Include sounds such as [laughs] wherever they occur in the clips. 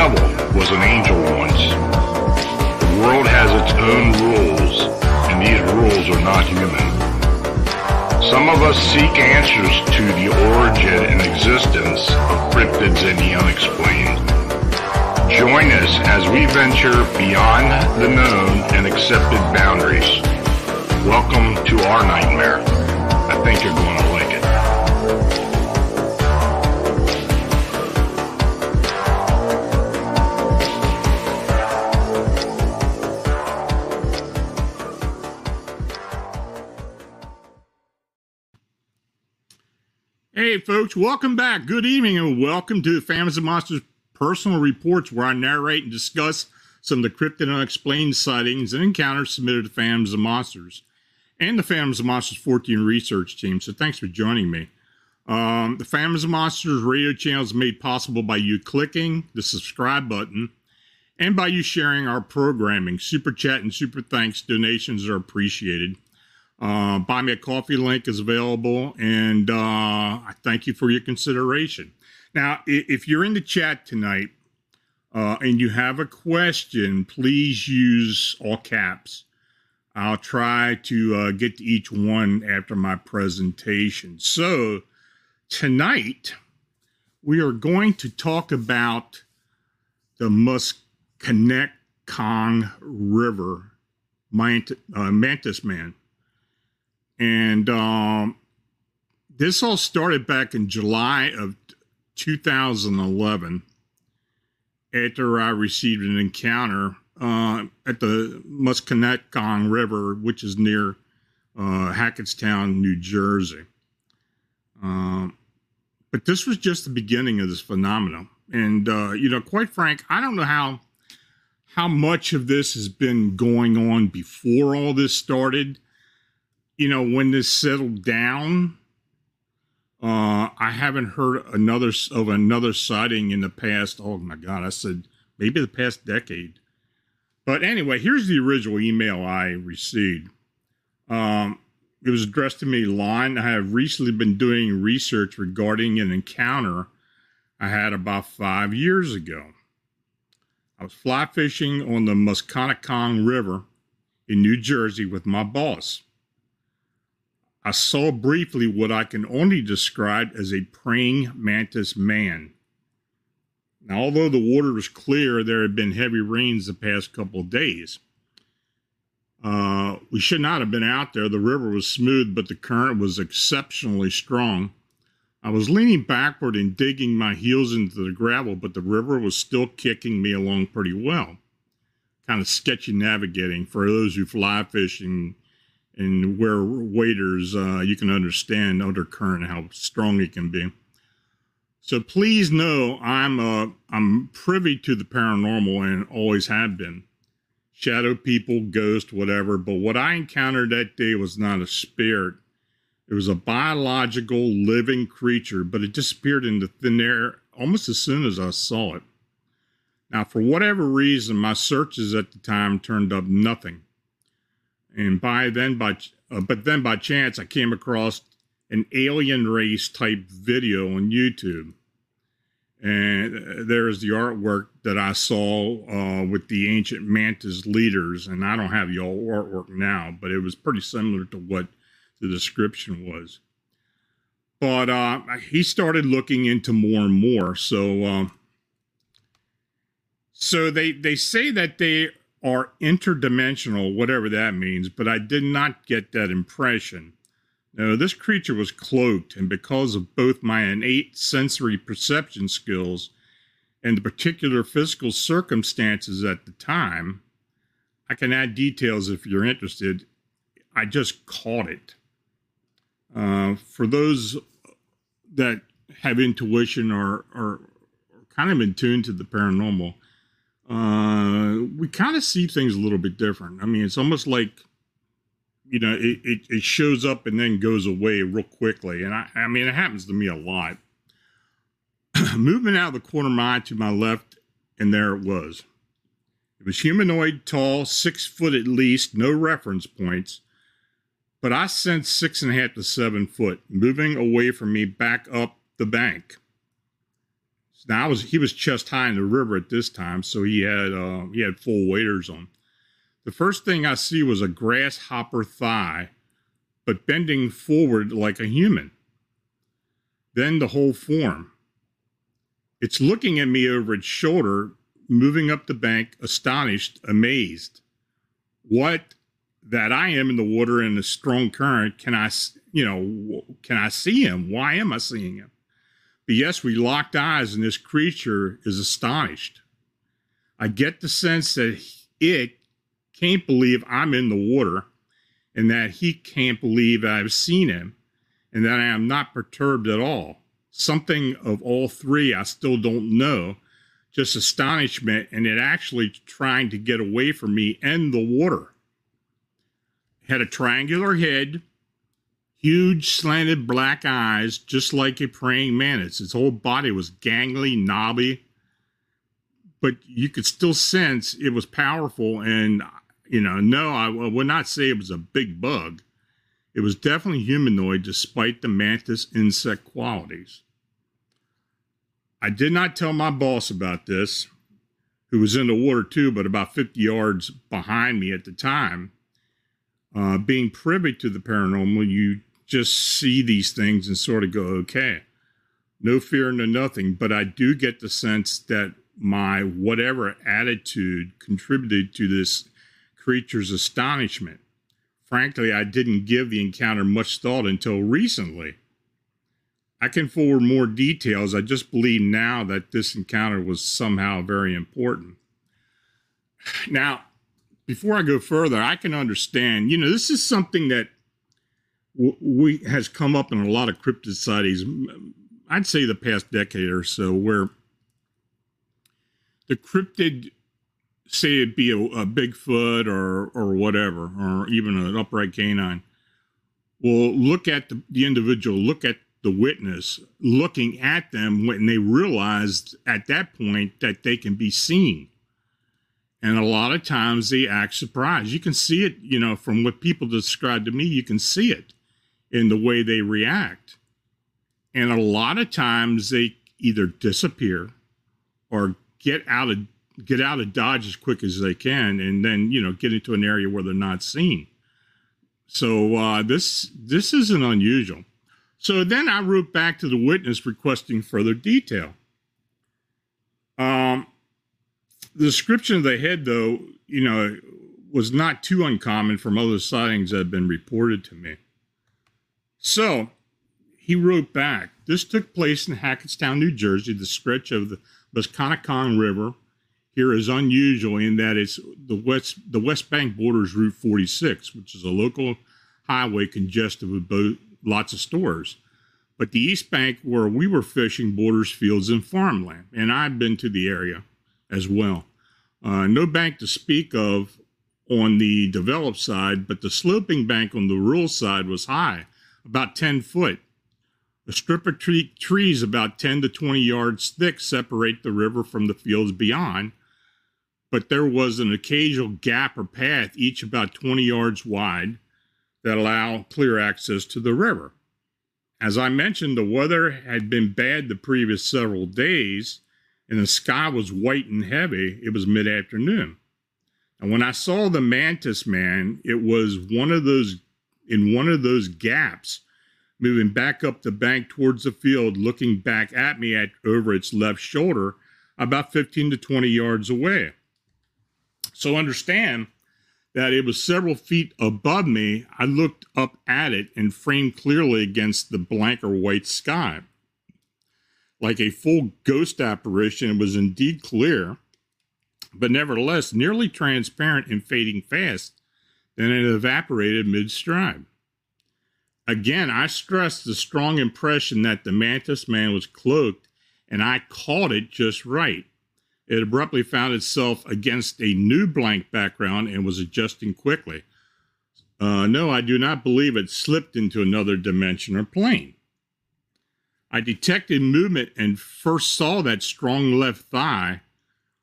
devil was an angel once. The world has its own rules, and these rules are not human. Some of us seek answers to the origin and existence of cryptids and the unexplained. Join us as we venture beyond the known and accepted boundaries. Welcome to our nightmare. I think you're going to like it. Hey, folks, welcome back. Good evening, and welcome to the Phantoms of Monsters personal reports, where I narrate and discuss some of the cryptid and unexplained sightings and encounters submitted to Phantoms of Monsters and the Phantoms of Monsters Fortean research team. So, thanks for joining me. Um, the Phantoms of Monsters radio channel is made possible by you clicking the subscribe button and by you sharing our programming. Super chat and super thanks donations are appreciated. Uh, buy me a coffee link is available, and uh, I thank you for your consideration. Now, if you're in the chat tonight uh, and you have a question, please use all caps. I'll try to uh, get to each one after my presentation. So, tonight we are going to talk about the Musconetcong River Mant- uh, Mantis Man. And um, this all started back in July of 2011 after I received an encounter uh, at the Musconetcong River, which is near uh, Hackettstown, New Jersey. Um, but this was just the beginning of this phenomenon. And, uh, you know, quite frank, I don't know how how much of this has been going on before all this started you know, when this settled down, uh, I haven't heard another of another sighting in the past. Oh my God, I said maybe the past decade. But anyway, here's the original email I received. Um, it was addressed to me Lon. I have recently been doing research regarding an encounter I had about five years ago. I was fly fishing on the Musconetcong River in New Jersey with my boss. I saw briefly what I can only describe as a praying mantis man. Now, although the water was clear, there had been heavy rains the past couple of days. Uh, we should not have been out there. The river was smooth, but the current was exceptionally strong. I was leaning backward and digging my heels into the gravel, but the river was still kicking me along pretty well. Kind of sketchy navigating for those who fly fishing and wear waders, uh, you can understand undercurrent how strong it can be. So please know I'm uh, I'm privy to the paranormal and always have been. Shadow people, ghost, whatever. But what I encountered that day was not a spirit. It was a biological living creature, but it disappeared into thin air almost as soon as I saw it. Now, for whatever reason, my searches at the time turned up nothing and by then by uh, but then by chance I came across an alien race type video on YouTube. And uh, there's the artwork that I saw uh, with the ancient mantis leaders. And I don't have the old artwork now, but it was pretty similar to what the description was. But uh, he started looking into more and more. So, uh, so they they say that they are interdimensional, whatever that means, but I did not get that impression. No, this creature was cloaked, and because of both my innate sensory perception skills and the particular physical circumstances at the time, I can add details if you're interested. I just caught it. Uh, for those that have intuition or, or kind of in tune to the paranormal, uh, we kind of see things a little bit different. I mean, it's almost like, you know, it, it, it, shows up and then goes away real quickly. And I, I mean, it happens to me a lot. [clears throat] Moving out of the corner of my eye to my left, and there it was. It was humanoid, tall, six foot at least, no reference points. but I sensed six and a half to seven foot moving away from me back up the bank. Now I was he was chest high in the river at this time, so he had uh, he had full waders on. The first thing I see was a grasshopper thigh, but bending forward like a human. Then the whole form. It's looking at me over its shoulder, moving up the bank, astonished, amazed. What that I am in the water in a strong current, can I, you know, can I see him? Why am I seeing him? But yes, we locked eyes, and this creature is astonished. I get the sense that it can't believe I'm in the water and that he can't believe I've seen him and that I am not perturbed at all. Something of all three I still don't know, just astonishment and it actually trying to get away from me and the water had a triangular head, huge slanted black eyes, just like a praying mantis. Its whole body was gangly, knobby, but you could still sense it was powerful. And, you know, no, I would not say it was a big bug. It was definitely humanoid despite the mantis insect qualities. I did not tell my boss about this, who was in the water too, but about 50 yards behind me at the time uh, being privy to the paranormal, you just see these things and sort of go, okay, no fear, no nothing. But I do get the sense that my whatever attitude contributed to this creature's astonishment. Frankly, I didn't give the encounter much thought until recently. I can forward more details. I just believe now that this encounter was somehow very important. Now, before I go further, I can understand. You know, this is something that we has come up in a lot of cryptid sightings. I'd say the past decade or so, where the cryptid, say it be a, a Bigfoot or or whatever, or even an upright canine, will look at the, the individual, look at the witness, looking at them when they realize at that point that they can be seen and a lot of times they act surprised. You can see it, you know, from what people describe to me, you can see it in the way they react. And a lot of times they either disappear or get out of get out of dodge as quick as they can and then you know get into an area where they're not seen so uh, this this isn't unusual so then i wrote back to the witness requesting further detail um, the description of the head, though, you know, was not too uncommon from other sightings that have been reported to me. So he wrote back This took place in Hackettstown, New Jersey. The stretch of the Musconetcong River here is unusual in that it's the west the West Bank borders Route 46, which is a local highway congested with lots of stores. But the East Bank, where we were fishing, borders fields and farmland. And I've been to the area as well. Uh, no bank to speak of on the developed side, but the sloping bank on the rural side was high, about 10 foot. A strip of tree, trees about 10 to 20 yards thick separate the river from the fields beyond, but there was an occasional gap or path, each about 20 yards wide, that allow clear access to the river. As I mentioned, the weather had been bad the previous several days, and the sky was white and heavy. It was mid afternoon. And when I saw the mantis man, it was one of those in one of those gaps, moving back up the bank towards the field, looking back at me at over its left shoulder, about 15 to 20 yards away. So understand that it was several feet above me. I looked up at it and framed clearly against the blank or white sky like a full ghost apparition, it was indeed clear, but nevertheless nearly transparent and fading fast. Then it evaporated mid stride. Again, I stressed the strong impression that the mantis man was cloaked, and I caught it just right. It abruptly found itself against a new blank background and was adjusting quickly. Uh, no, I do not believe it slipped into another dimension or plane. I detected movement and first saw that strong left thigh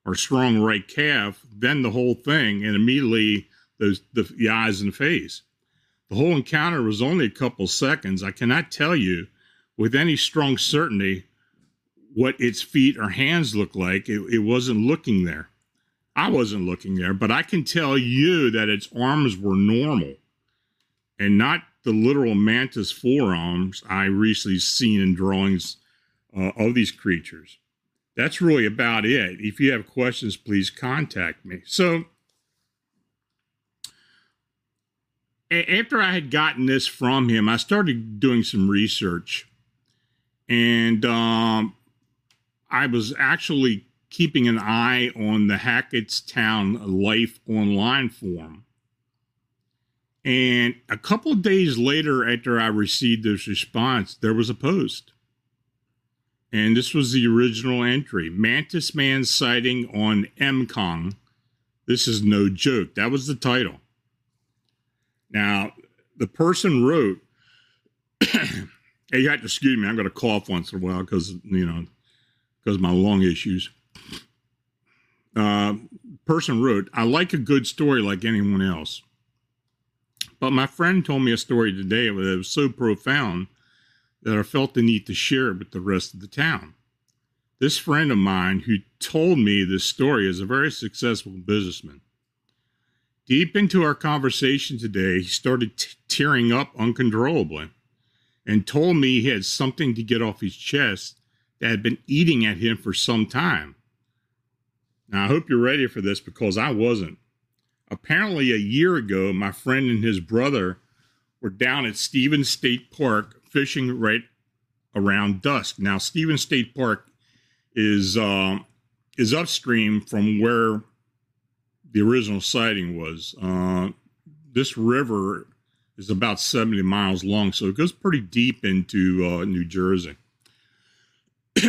or strong right calf, then the whole thing, and immediately those the, the eyes and face. The whole encounter was only a couple seconds. I cannot tell you with any strong certainty what its feet or hands looked like. It, it wasn't looking there. I wasn't looking there, but I can tell you that its arms were normal and not the literal mantis forearms I recently seen in drawings uh, of these creatures. That's really about it. If you have questions, please contact me. So, after I had gotten this from him, I started doing some research, and um, I was actually keeping an eye on the Hackettstown Life online forum. And a couple days later, after I received this response, there was a post. And this was the original entry Mantis Man sighting on Mekong. This is no joke. That was the title. Now, the person wrote, [clears throat] you have to excuse me, I'm going to cough once in a while because, you know, because my lung issues. Uh, person wrote, I like a good story like anyone else. But my friend told me a story today that was so profound that I felt the need to share it with the rest of the town. This friend of mine who told me this story is a very successful businessman. Deep into our conversation today, he started t- tearing up uncontrollably and told me he had something to get off his chest that had been eating at him for some time. Now, I hope you're ready for this because I wasn't. Apparently, a year ago, my friend and his brother were down at Stephens State Park fishing right around dusk. Now, Stephens State Park is uh, is upstream from where the original sighting was. Uh, this river is about 70 miles long, so it goes pretty deep into uh, New Jersey. [clears throat]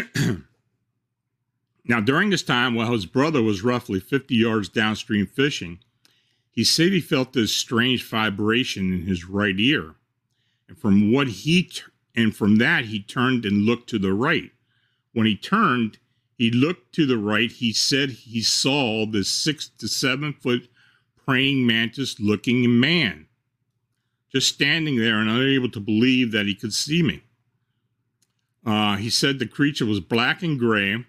now, during this time, while his brother was roughly 50 yards downstream fishing, he said he felt this strange vibration in his right ear. And from what he t- and from that he turned and looked to the right. When he turned, he looked to the right. He said he saw the six to seven foot praying mantis looking man just standing there and unable to believe that he could see me. Uh, he said the creature was black and gray.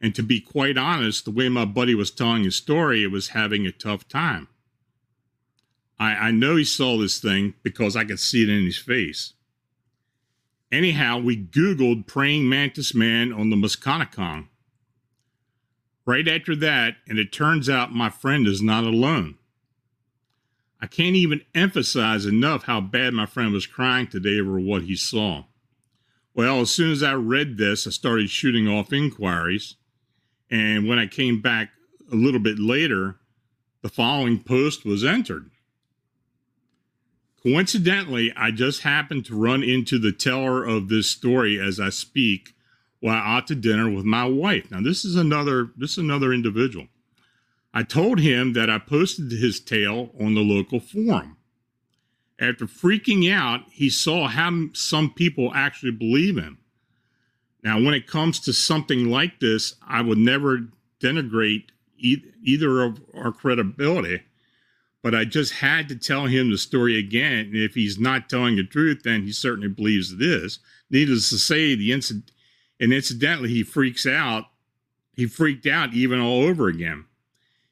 And to be quite honest, the way my buddy was telling his story, it was having a tough time. I, I know he saw this thing because I could see it in his face. Anyhow, we Googled praying mantis man on the Musconetcong. Right after that, and it turns out my friend is not alone. I can't even emphasize enough how bad my friend was crying today over what he saw. Well, as soon as I read this, I started shooting off inquiries. And when I came back a little bit later, the following post was entered. Coincidentally, I just happened to run into the teller of this story as I speak while out to dinner with my wife. Now, this is another this is another individual. I told him that I posted his tale on the local forum. After freaking out, he saw how some people actually believe him. Now, when it comes to something like this, I would never denigrate e- either of our credibility but I just had to tell him the story again. And if he's not telling the truth, then he certainly believes it is. Needless to say, the incident, and incidentally, he freaks out. He freaked out even all over again.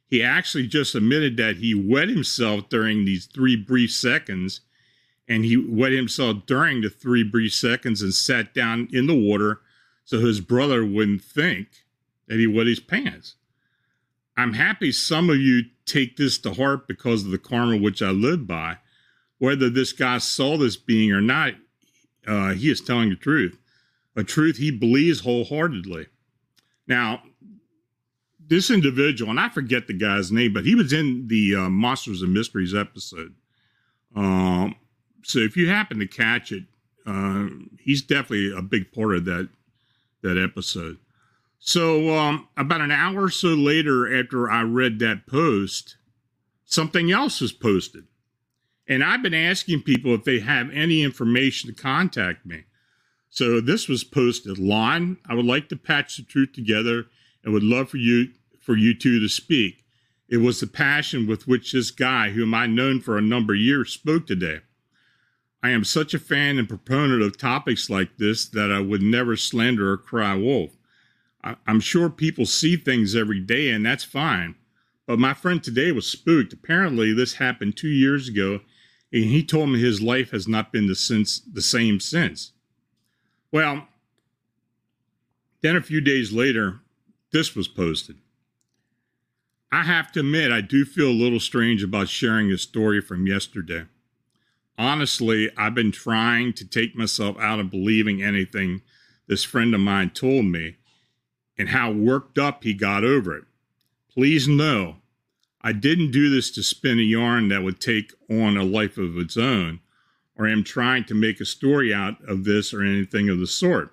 He actually just admitted that he wet himself during these three brief seconds, and he wet himself during the three brief seconds and sat down in the water so his brother wouldn't think that he wet his pants. I'm happy some of you take this to heart because of the karma which I live by. Whether this guy saw this being or not, uh, he is telling the truth, a truth he believes wholeheartedly. Now, this individual, and I forget the guy's name, but he was in the uh, Monsters and Mysteries episode. Um, so if you happen to catch it, uh, he's definitely a big part of that that episode. So, um, about an hour or so later, after I read that post, something else was posted. And I've been asking people if they have any information to contact me. So this was posted. Lon, I would like to patch the truth together and would love for you for you two to speak. It was the passion with which this guy, whom I've known for a number of years, spoke today. I am such a fan and proponent of topics like this that I would never slander or cry wolf. I, am sure people see things every day, and that's fine. But my friend today was spooked. Apparently, this happened two years ago, and he told me his life has not been the, since, the same since. Well, then a few days later, this was posted. I have to admit, I do feel a little strange about sharing a story from yesterday honestly, I've been trying to take myself out of believing anything this friend of mine told me and how worked up he got over it. Please know, I didn't do this to spin a yarn that would take on a life of its own, or am trying to make a story out of this or anything of the sort.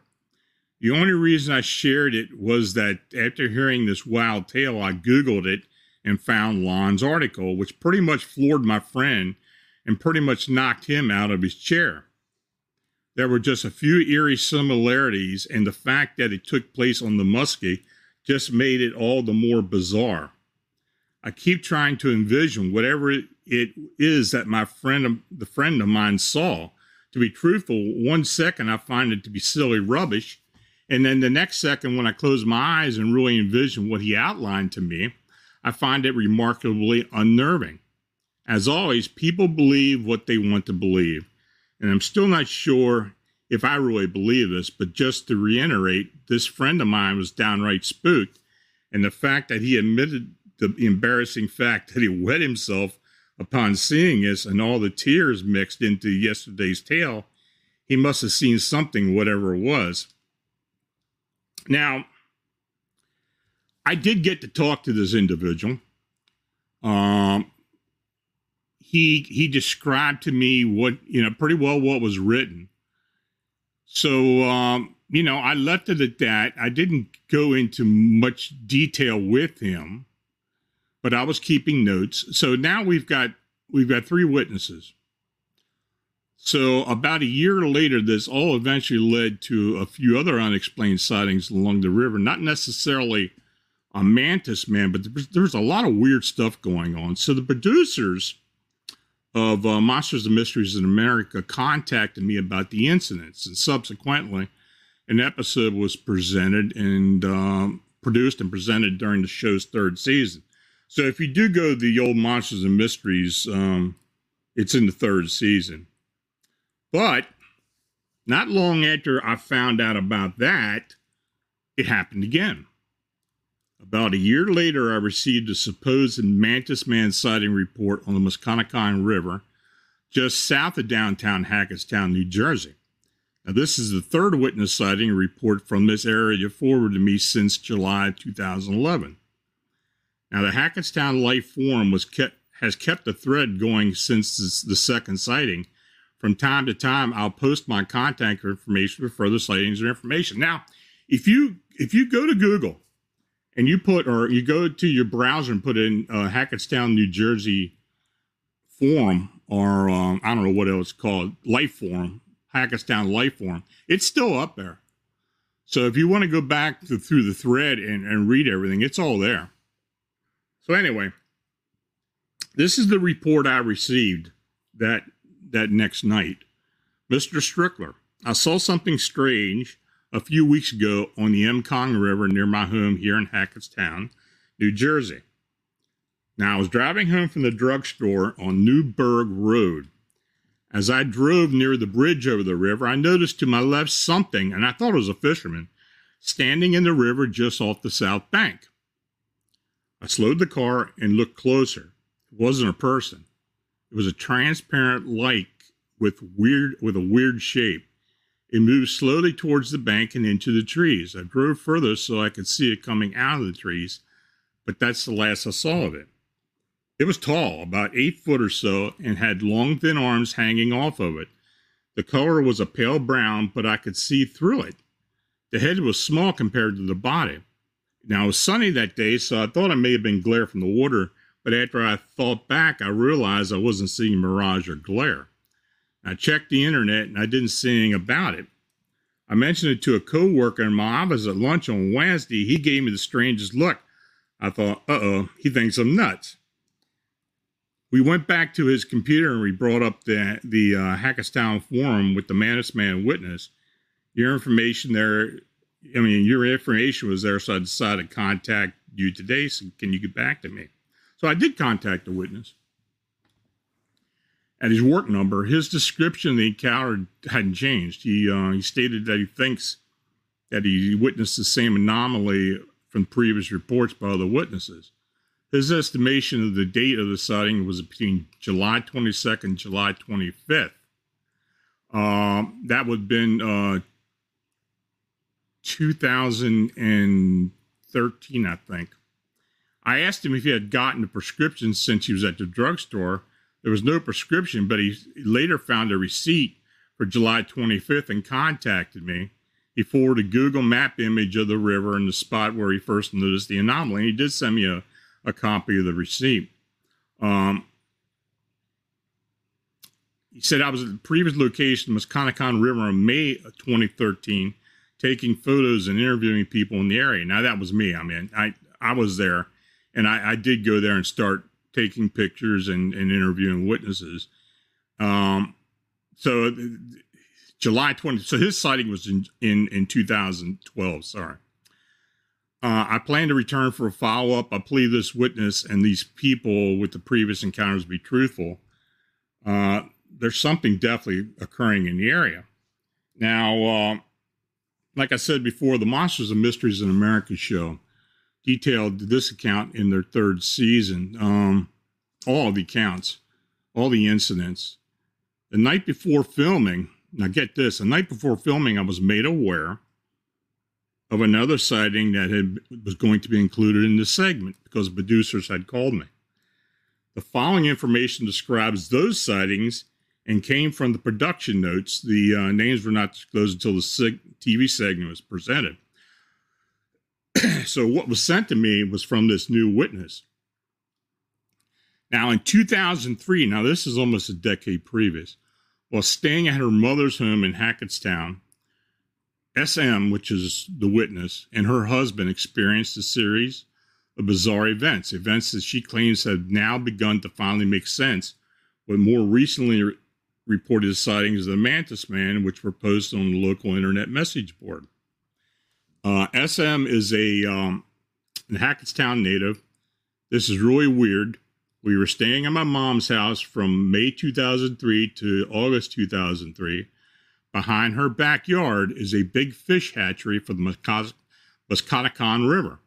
The only reason I shared it was that after hearing this wild tale, I Googled it and found Lon's article, which pretty much floored my friend and pretty much knocked him out of his chair. There were just a few eerie similarities, and the fact that it took place on the Muskie just made it all the more bizarre. I keep trying to envision whatever it is that my friend, the friend of mine, saw. To be truthful, one second I find it to be silly rubbish, and then the next second, when I close my eyes and really envision what he outlined to me, I find it remarkably unnerving. As always, people believe what they want to believe. And I'm still not sure if I really believe this, but just to reiterate, this friend of mine was downright spooked. And the fact that he admitted the embarrassing fact that he wet himself upon seeing this and all the tears mixed into yesterday's tale, he must have seen something, whatever it was. Now, I did get to talk to this individual. Um, he he described to me what you know pretty well what was written. So um, you know, I left it at that. I didn't go into much detail with him, but I was keeping notes. So now we've got we've got three witnesses. So about a year later, this all eventually led to a few other unexplained sightings along the river. Not necessarily a mantis man, but there was a lot of weird stuff going on. So the producers of uh, Monsters and Mysteries in America contacted me about the incidents, and subsequently, an episode was presented and um, produced and presented during the show's third season. So if you do go to the old Monsters and Mysteries, um, it's in the third season. But not long after I found out about that, it happened again. About a year later, I received a supposed Mantis Man sighting report on the Musconetcong River, just south of downtown Hackettstown, New Jersey. Now, this is the third witness sighting report from this area forwarded to me since July 2011. Now, the Hackettstown Life Forum was kept, has kept a thread going since this, the second sighting. From time to time, I'll post my contact information for further sightings or information. Now, if you if you go to Google and you put or you go to your browser and put in uh, Hackettstown, New Jersey forum or um, I don't know what else called, Life Forum, Hackettstown Life Forum, it's still up there. So if you want to go back to, through the thread and, and read everything, it's all there. So anyway, this is the report I received that that next night. Mr. Strickler, I saw something strange a few weeks ago on the Mekong River near my home here in Hackettstown, New Jersey. Now, I was driving home from the drugstore on Newburgh Road. As I drove near the bridge over the river, I noticed to my left something, and I thought it was a fisherman, standing in the river just off the south bank. I slowed the car and looked closer. It wasn't a person. It was a transparent light with weird with a weird shape. It moved slowly towards the bank and into the trees. I drove further so I could see it coming out of the trees, but that's the last I saw of it. It was tall, about eight foot or so, and had long, thin arms hanging off of it. The color was a pale brown, but I could see through it. The head was small compared to the body. Now, it was sunny that day, so I thought it may have been glare from the water, but after I thought back, I realized I wasn't seeing mirage or glare. I checked the internet and I didn't see anything about it. I mentioned it to a coworker in my office at lunch on Wednesday. He gave me the strangest look. I thought, uh oh, he thinks I'm nuts. We went back to his computer and we brought up the the uh, forum with the Mantis Man witness. Your information there, I mean, your information was there, so I decided to contact you today. So can you get back to me? So I did contact the witness. At his work number, his description of the encounter hadn't changed. He uh, he stated that he thinks that he witnessed the same anomaly from previous reports by other witnesses. His estimation of the date of the sighting was between July 22nd and July 25th. Um, that would have been uh, 2013, I think. I asked him if he had gotten a prescription since he was at the drugstore. There was no prescription, but he later found a receipt for July 25th and contacted me. He forwarded a Google map image of the river and the spot where he first noticed the anomaly. He did send me a a copy of the receipt. Um, he said I was at the previous location, Musconetcong River, in May of 2013, taking photos and interviewing people in the area. Now that was me. I mean, I I was there, and I, I did go there and start taking pictures and, and interviewing witnesses. Um, so July 20. So his sighting was in in in 2012. Sorry. Uh, I plan to return for a follow up. I plead this witness and these people with the previous encounters be truthful. Uh, there's something definitely occurring in the area. Now, uh, like I said before, the Monsters and Mysteries in America show detailed this account in their third season. Um, all the accounts, all the incidents. The night before filming, now get this, the night before filming, I was made aware of another sighting that had, was going to be included in the segment because producers had called me. The following information describes those sightings and came from the production notes. The uh, names were not disclosed until the sig- TV segment was presented. [clears throat] so, what was sent to me was from this new witness. Now, in 2003, now this is almost a decade previous, while staying at her mother's home in Hackettstown, SM, which is the witness, and her husband experienced a series of bizarre events, events that she claims have now begun to finally make sense with more recently re- reported sightings of the Mantis Man, which were posted on the local internet message board. Uh, SM is a um, Hackettstown native. This is really weird. We were staying at my mom's house from May 2003 to August 2003 Behind her backyard is a big fish hatchery for the Musconetcong River.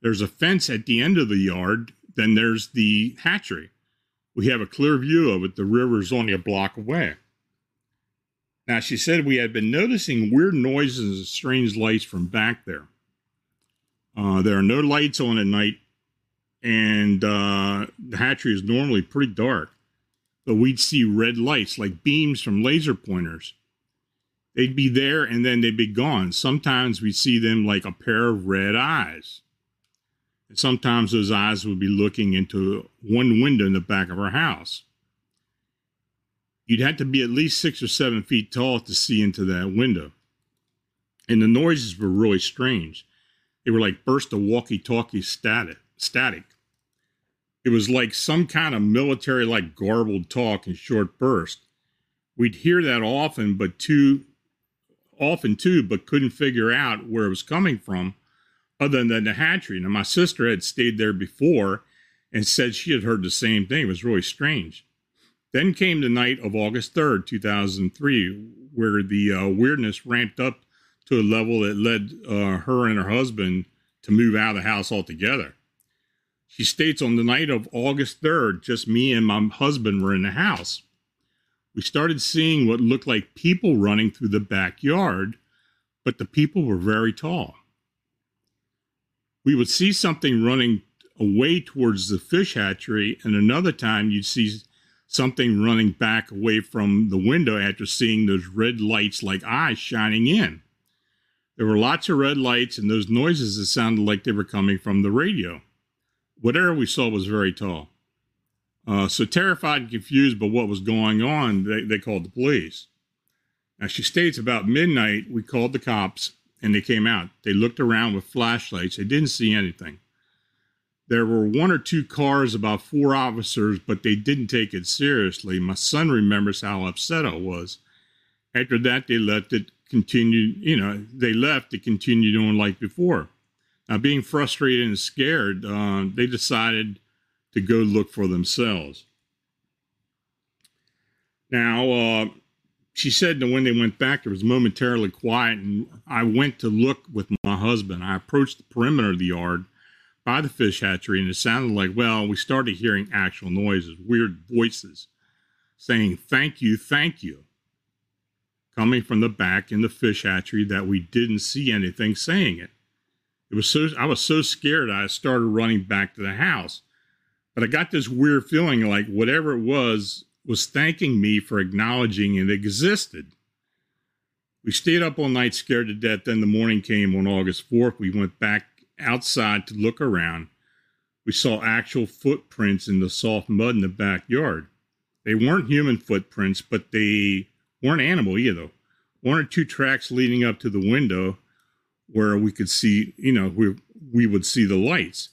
There's a fence at the end of the yard, then there's the hatchery. We have a clear view of it. The river is only a block away. Now, she said we had been noticing weird noises and strange lights from back there. Uh, there are no lights on at night, and uh, the hatchery is normally pretty dark, but we'd see red lights like beams from laser pointers they'd be there and then they'd be gone. Sometimes we'd see them like a pair of red eyes. And sometimes those eyes would be looking into one window in the back of our house. You'd have to be at least six or seven feet tall to see into that window. And the noises were really strange. They were like bursts of walkie talkie static. static. It was like some kind of military like garbled talk in short bursts. We'd hear that often, but too often too, but couldn't figure out where it was coming from other than the hatchery. Now, my sister had stayed there before and said she had heard the same thing. It was really strange. Then came the night of August 3rd, 2003, where the uh, weirdness ramped up to a level that led uh, her and her husband to move out of the house altogether. She states on the night of August 3rd, just me and my husband were in the house we started seeing what looked like people running through the backyard, but the people were very tall. We would see something running away towards the fish hatchery, and another time you'd see something running back away from the window after seeing those red lights like eyes shining in. There were lots of red lights and those noises that sounded like they were coming from the radio. Whatever we saw was very tall. Uh, so terrified and confused by what was going on, they, they called the police. Now she states about midnight, we called the cops and they came out. They looked around with flashlights. They didn't see anything. There were one or two cars, about four officers, but they didn't take it seriously. My son remembers how upset I was. After that, they left it continue, you know, they left it continue on like before. Now, being frustrated and scared, uh, they decided to go look for themselves. Now, uh, she said that when they went back, it was momentarily quiet, and I went to look with my husband. I approached the perimeter of the yard by the fish hatchery, and it sounded like, well, we started hearing actual noises, weird voices saying, Thank you, thank you, coming from the back in the fish hatchery that we didn't see anything saying it. It was so I was so scared I started running back to the house. But I got this weird feeling like whatever it was was thanking me for acknowledging it existed. We stayed up all night scared to death. Then the morning came on August 4th. We went back outside to look around. We saw actual footprints in the soft mud in the backyard. They weren't human footprints, but they weren't animal either. One or two tracks leading up to the window where we could see, you know, we, we would see the lights.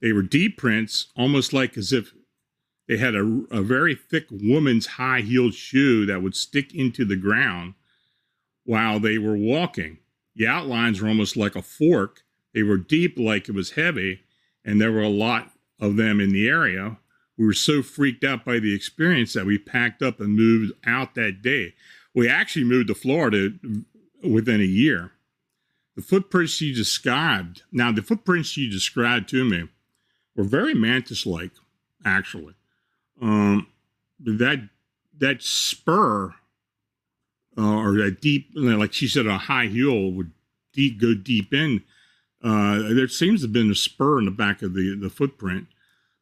They were deep prints, almost like as if they had a, a very thick woman's high heeled shoe that would stick into the ground while they were walking. The outlines were almost like a fork. They were deep, like it was heavy, and there were a lot of them in the area. We were so freaked out by the experience that we packed up and moved out that day. We actually moved to Florida within a year. The footprints she described, now, the footprints she described to me were very mantis like, actually um, that that spur uh, or that deep, like she said, a high heel would deep go deep in. Uh, there seems to have been a spur in the back of the the footprint.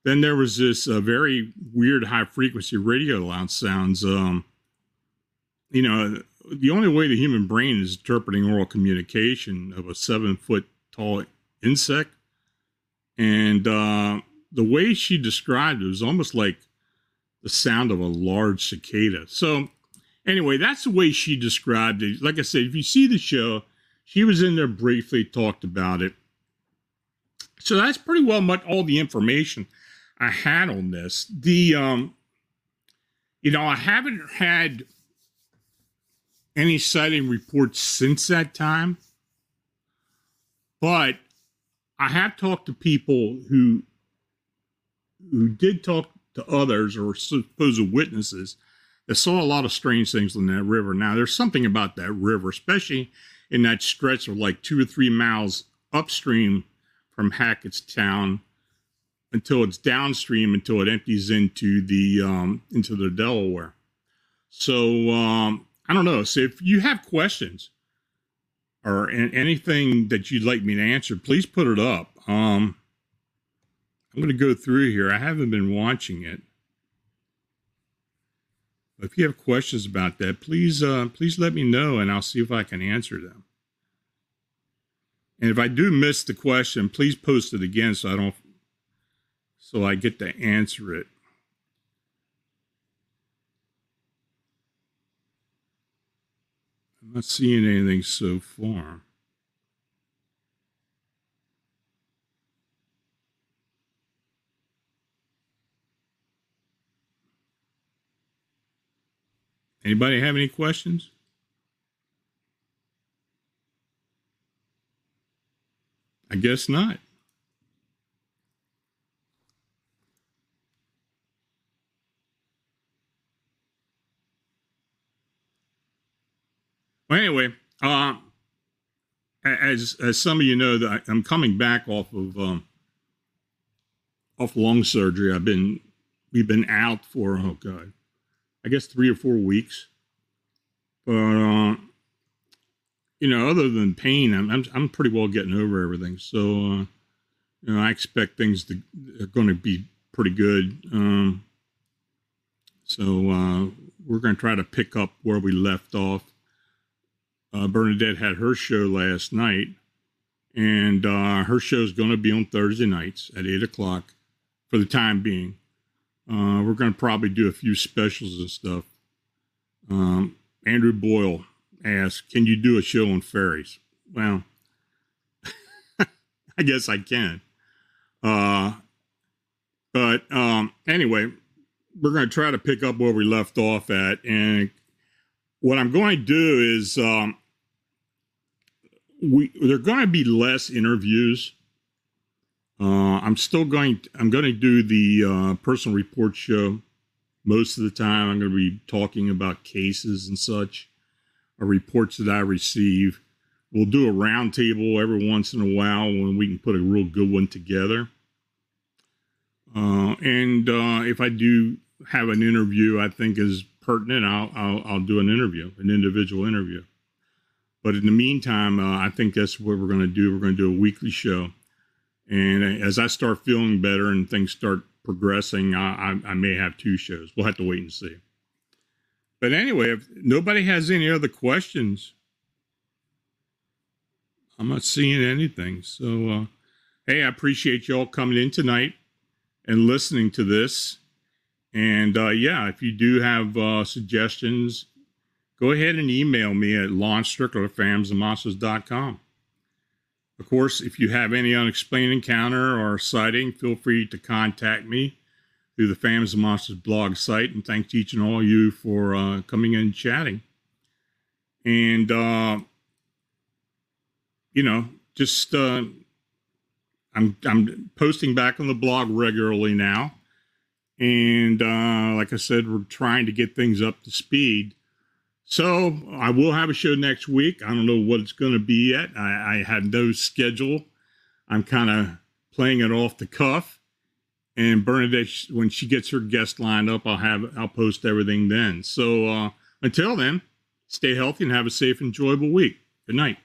Then there was this uh, very weird high frequency radio loud sounds. Um, you know, the only way the human brain is interpreting oral communication of a seven foot tall insect, and uh, the way she described it was almost like the sound of a large cicada. So, anyway, that's the way she described it. Like I said, if you see the show, she was in there briefly, talked about it. So that's pretty well much all the information I had on this. The um, you know, I haven't had any sighting reports since that time, but I have talked to people who who did talk to others or supposed witnesses that saw a lot of strange things in that river. Now, there's something about that river, especially in that stretch of like two or three miles upstream from Hackettstown until it's downstream until it empties into the um, into the Delaware. So um, I don't know. So if you have questions or anything that you'd like me to answer, please put it up. Um, I'm going to go through here. I haven't been watching it. If you have questions about that, please uh, please let me know, and I'll see if I can answer them. And if I do miss the question, please post it again so I don't so I get to answer it. I'm not seeing anything so far. Anybody have any questions? I guess not. Well, anyway, uh, as as some of you know, that I'm coming back off of um, off lung surgery. I've been we've been out for oh god I guess three or four weeks. But uh, you know, other than pain, I'm I'm, I'm pretty well getting over everything. So uh, you know, I expect things to are going to be pretty good. Um, so uh, we're going to try to pick up where we left off. Uh, Bernadette had her show last night, and uh, her show is going to be on Thursday nights at eight o'clock for the time being. Uh, we're going to probably do a few specials and stuff. Um, Andrew Boyle asked, Can you do a show on fairies? Well, [laughs] I guess I can. Uh, But um, anyway, we're going to try to pick up where we left off at. And what I'm going to do is um, we there are going to be less interviews. Uh, I'm still going. To, I'm going to do the uh, personal report show most of the time. I'm going to be talking about cases and such, or reports that I receive. We'll do a roundtable every once in a while when we can put a real good one together. Uh, and uh, if I do have an interview I think is pertinent, I'll, I'll, I'll do an interview, an individual interview. But in the meantime, uh, I think that's what we're going to do. We're going to do a weekly show. And as I start feeling better and things start progressing, I, I, I may have two shows. We'll have to wait and see. But anyway, if nobody has any other questions, I'm not seeing anything. So, uh, hey, I appreciate y'all coming in tonight and listening to this. And uh, yeah, if you do have uh, suggestions, go ahead and email me at lonstricklerphantomsandmonsters.com. Of course, if you have any unexplained encounter or sighting, feel free to contact me through the Phantoms and Monsters blog site. And thanks to each and all you for uh, coming in and chatting. And, uh, you know, just uh, I'm I'm posting back on the blog regularly now, and uh, like I said, we're trying to get things up to speed. So I will have a show next week. I don't know what it's going to be yet. I, I have no schedule. I'm kind of playing it off the cuff. And Bernadette, when she gets her guest lined up, I'll have I'll post everything then. So uh, until then, stay healthy and have a safe, enjoyable week. Good night.